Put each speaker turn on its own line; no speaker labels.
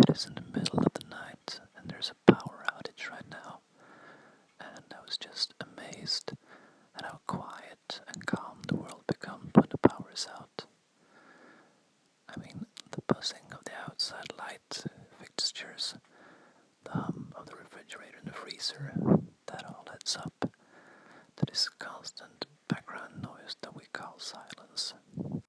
It is in the middle of the night and there's a power outage right now. And I was just amazed at how quiet and calm the world becomes when the power is out. I mean, the buzzing of the outside light fixtures, the hum of the refrigerator and the freezer, that all adds up to this constant background noise that we call silence.